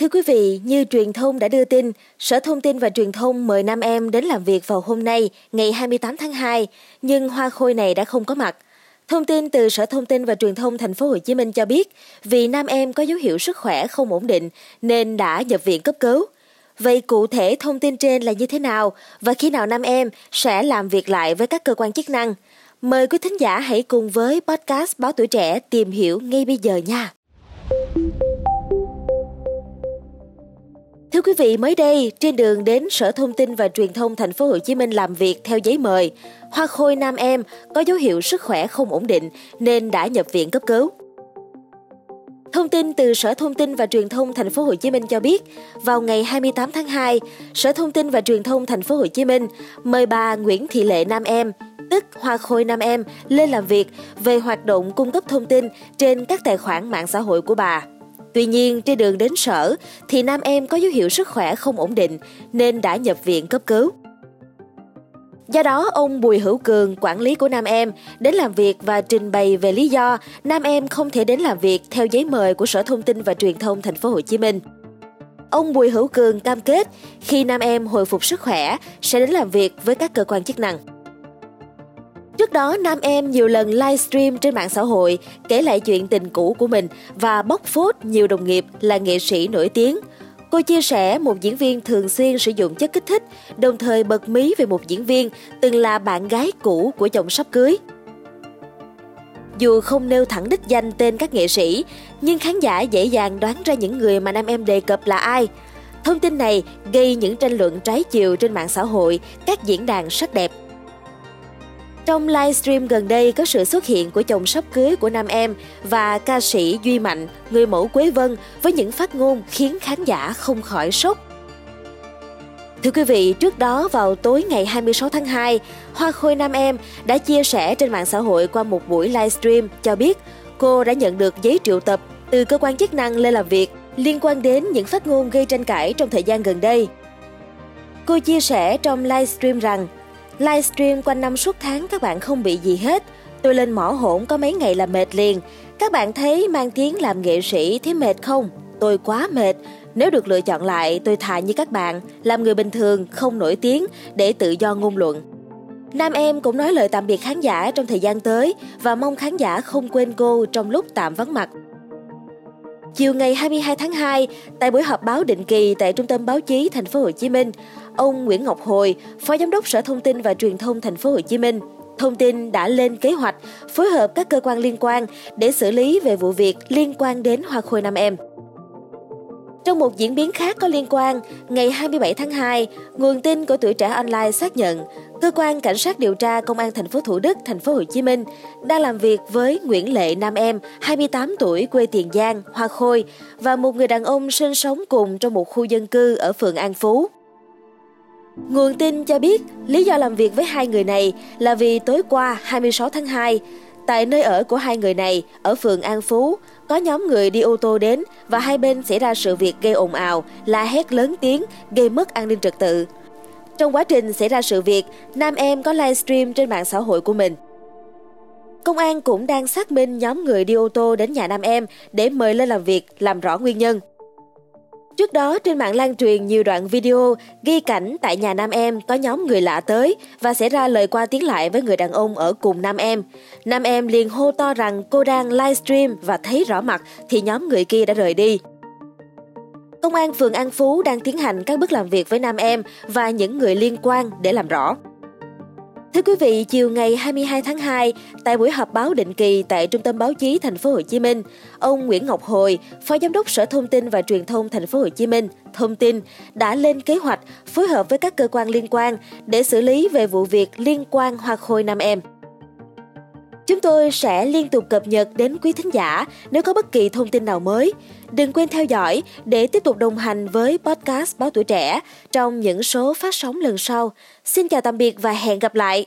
Thưa quý vị, như truyền thông đã đưa tin, Sở Thông tin và Truyền thông mời nam em đến làm việc vào hôm nay, ngày 28 tháng 2, nhưng hoa khôi này đã không có mặt. Thông tin từ Sở Thông tin và Truyền thông Thành phố Hồ Chí Minh cho biết, vì nam em có dấu hiệu sức khỏe không ổn định nên đã nhập viện cấp cứu. Vậy cụ thể thông tin trên là như thế nào và khi nào nam em sẽ làm việc lại với các cơ quan chức năng? Mời quý thính giả hãy cùng với podcast Báo Tuổi Trẻ tìm hiểu ngay bây giờ nha. Thưa quý vị, mới đây trên đường đến Sở Thông tin và Truyền thông Thành phố Hồ Chí Minh làm việc theo giấy mời, Hoa Khôi nam em có dấu hiệu sức khỏe không ổn định nên đã nhập viện cấp cứu. Thông tin từ Sở Thông tin và Truyền thông Thành phố Hồ Chí Minh cho biết, vào ngày 28 tháng 2, Sở Thông tin và Truyền thông Thành phố Hồ Chí Minh mời bà Nguyễn Thị Lệ Nam Em, tức Hoa Khôi Nam Em, lên làm việc về hoạt động cung cấp thông tin trên các tài khoản mạng xã hội của bà. Tuy nhiên, trên đường đến sở thì nam em có dấu hiệu sức khỏe không ổn định nên đã nhập viện cấp cứu. Do đó, ông Bùi Hữu Cường, quản lý của Nam Em, đến làm việc và trình bày về lý do Nam Em không thể đến làm việc theo giấy mời của Sở Thông tin và Truyền thông Thành phố Hồ Chí Minh. Ông Bùi Hữu Cường cam kết khi Nam Em hồi phục sức khỏe sẽ đến làm việc với các cơ quan chức năng. Trước đó, nam em nhiều lần livestream trên mạng xã hội kể lại chuyện tình cũ của mình và bóc phốt nhiều đồng nghiệp là nghệ sĩ nổi tiếng. Cô chia sẻ một diễn viên thường xuyên sử dụng chất kích thích, đồng thời bật mí về một diễn viên từng là bạn gái cũ của chồng sắp cưới. Dù không nêu thẳng đích danh tên các nghệ sĩ, nhưng khán giả dễ dàng đoán ra những người mà nam em đề cập là ai. Thông tin này gây những tranh luận trái chiều trên mạng xã hội, các diễn đàn sắc đẹp. Trong livestream gần đây có sự xuất hiện của chồng sắp cưới của nam em và ca sĩ Duy Mạnh, người mẫu Quế Vân với những phát ngôn khiến khán giả không khỏi sốc. Thưa quý vị, trước đó vào tối ngày 26 tháng 2, Hoa Khôi Nam Em đã chia sẻ trên mạng xã hội qua một buổi livestream cho biết cô đã nhận được giấy triệu tập từ cơ quan chức năng lên làm việc liên quan đến những phát ngôn gây tranh cãi trong thời gian gần đây. Cô chia sẻ trong livestream rằng Livestream quanh năm suốt tháng các bạn không bị gì hết. Tôi lên mỏ hỗn có mấy ngày là mệt liền. Các bạn thấy mang tiếng làm nghệ sĩ thấy mệt không? Tôi quá mệt. Nếu được lựa chọn lại, tôi thà như các bạn, làm người bình thường, không nổi tiếng, để tự do ngôn luận. Nam em cũng nói lời tạm biệt khán giả trong thời gian tới và mong khán giả không quên cô trong lúc tạm vắng mặt. Chiều ngày 22 tháng 2, tại buổi họp báo định kỳ tại Trung tâm Báo chí Thành phố Hồ Chí Minh, ông Nguyễn Ngọc Hồi, Phó Giám đốc Sở Thông tin và Truyền thông Thành phố Hồ Chí Minh, thông tin đã lên kế hoạch phối hợp các cơ quan liên quan để xử lý về vụ việc liên quan đến Hoa Khôi Nam Em. Trong một diễn biến khác có liên quan, ngày 27 tháng 2, nguồn tin của tuổi trẻ online xác nhận cơ quan cảnh sát điều tra công an thành phố Thủ Đức, thành phố Hồ Chí Minh đang làm việc với Nguyễn Lệ Nam Em, 28 tuổi quê Tiền Giang, Hoa Khôi và một người đàn ông sinh sống cùng trong một khu dân cư ở phường An Phú. Nguồn tin cho biết lý do làm việc với hai người này là vì tối qua 26 tháng 2, tại nơi ở của hai người này ở phường An Phú, có nhóm người đi ô tô đến và hai bên xảy ra sự việc gây ồn ào, la hét lớn tiếng, gây mất an ninh trật tự. Trong quá trình xảy ra sự việc, nam em có livestream trên mạng xã hội của mình. Công an cũng đang xác minh nhóm người đi ô tô đến nhà nam em để mời lên làm việc, làm rõ nguyên nhân. Trước đó, trên mạng lan truyền nhiều đoạn video ghi cảnh tại nhà nam em có nhóm người lạ tới và sẽ ra lời qua tiếng lại với người đàn ông ở cùng nam em. Nam em liền hô to rằng cô đang livestream và thấy rõ mặt thì nhóm người kia đã rời đi. Công an phường An Phú đang tiến hành các bước làm việc với nam em và những người liên quan để làm rõ. Thưa quý vị, chiều ngày 22 tháng 2, tại buổi họp báo định kỳ tại Trung tâm Báo chí Thành phố Hồ Chí Minh, ông Nguyễn Ngọc Hồi, Phó Giám đốc Sở Thông tin và Truyền thông Thành phố Hồ Chí Minh, thông tin đã lên kế hoạch phối hợp với các cơ quan liên quan để xử lý về vụ việc liên quan Hoa Khôi Nam Em. Chúng tôi sẽ liên tục cập nhật đến quý thính giả nếu có bất kỳ thông tin nào mới. Đừng quên theo dõi để tiếp tục đồng hành với podcast Báo Tuổi Trẻ trong những số phát sóng lần sau. Xin chào tạm biệt và hẹn gặp lại!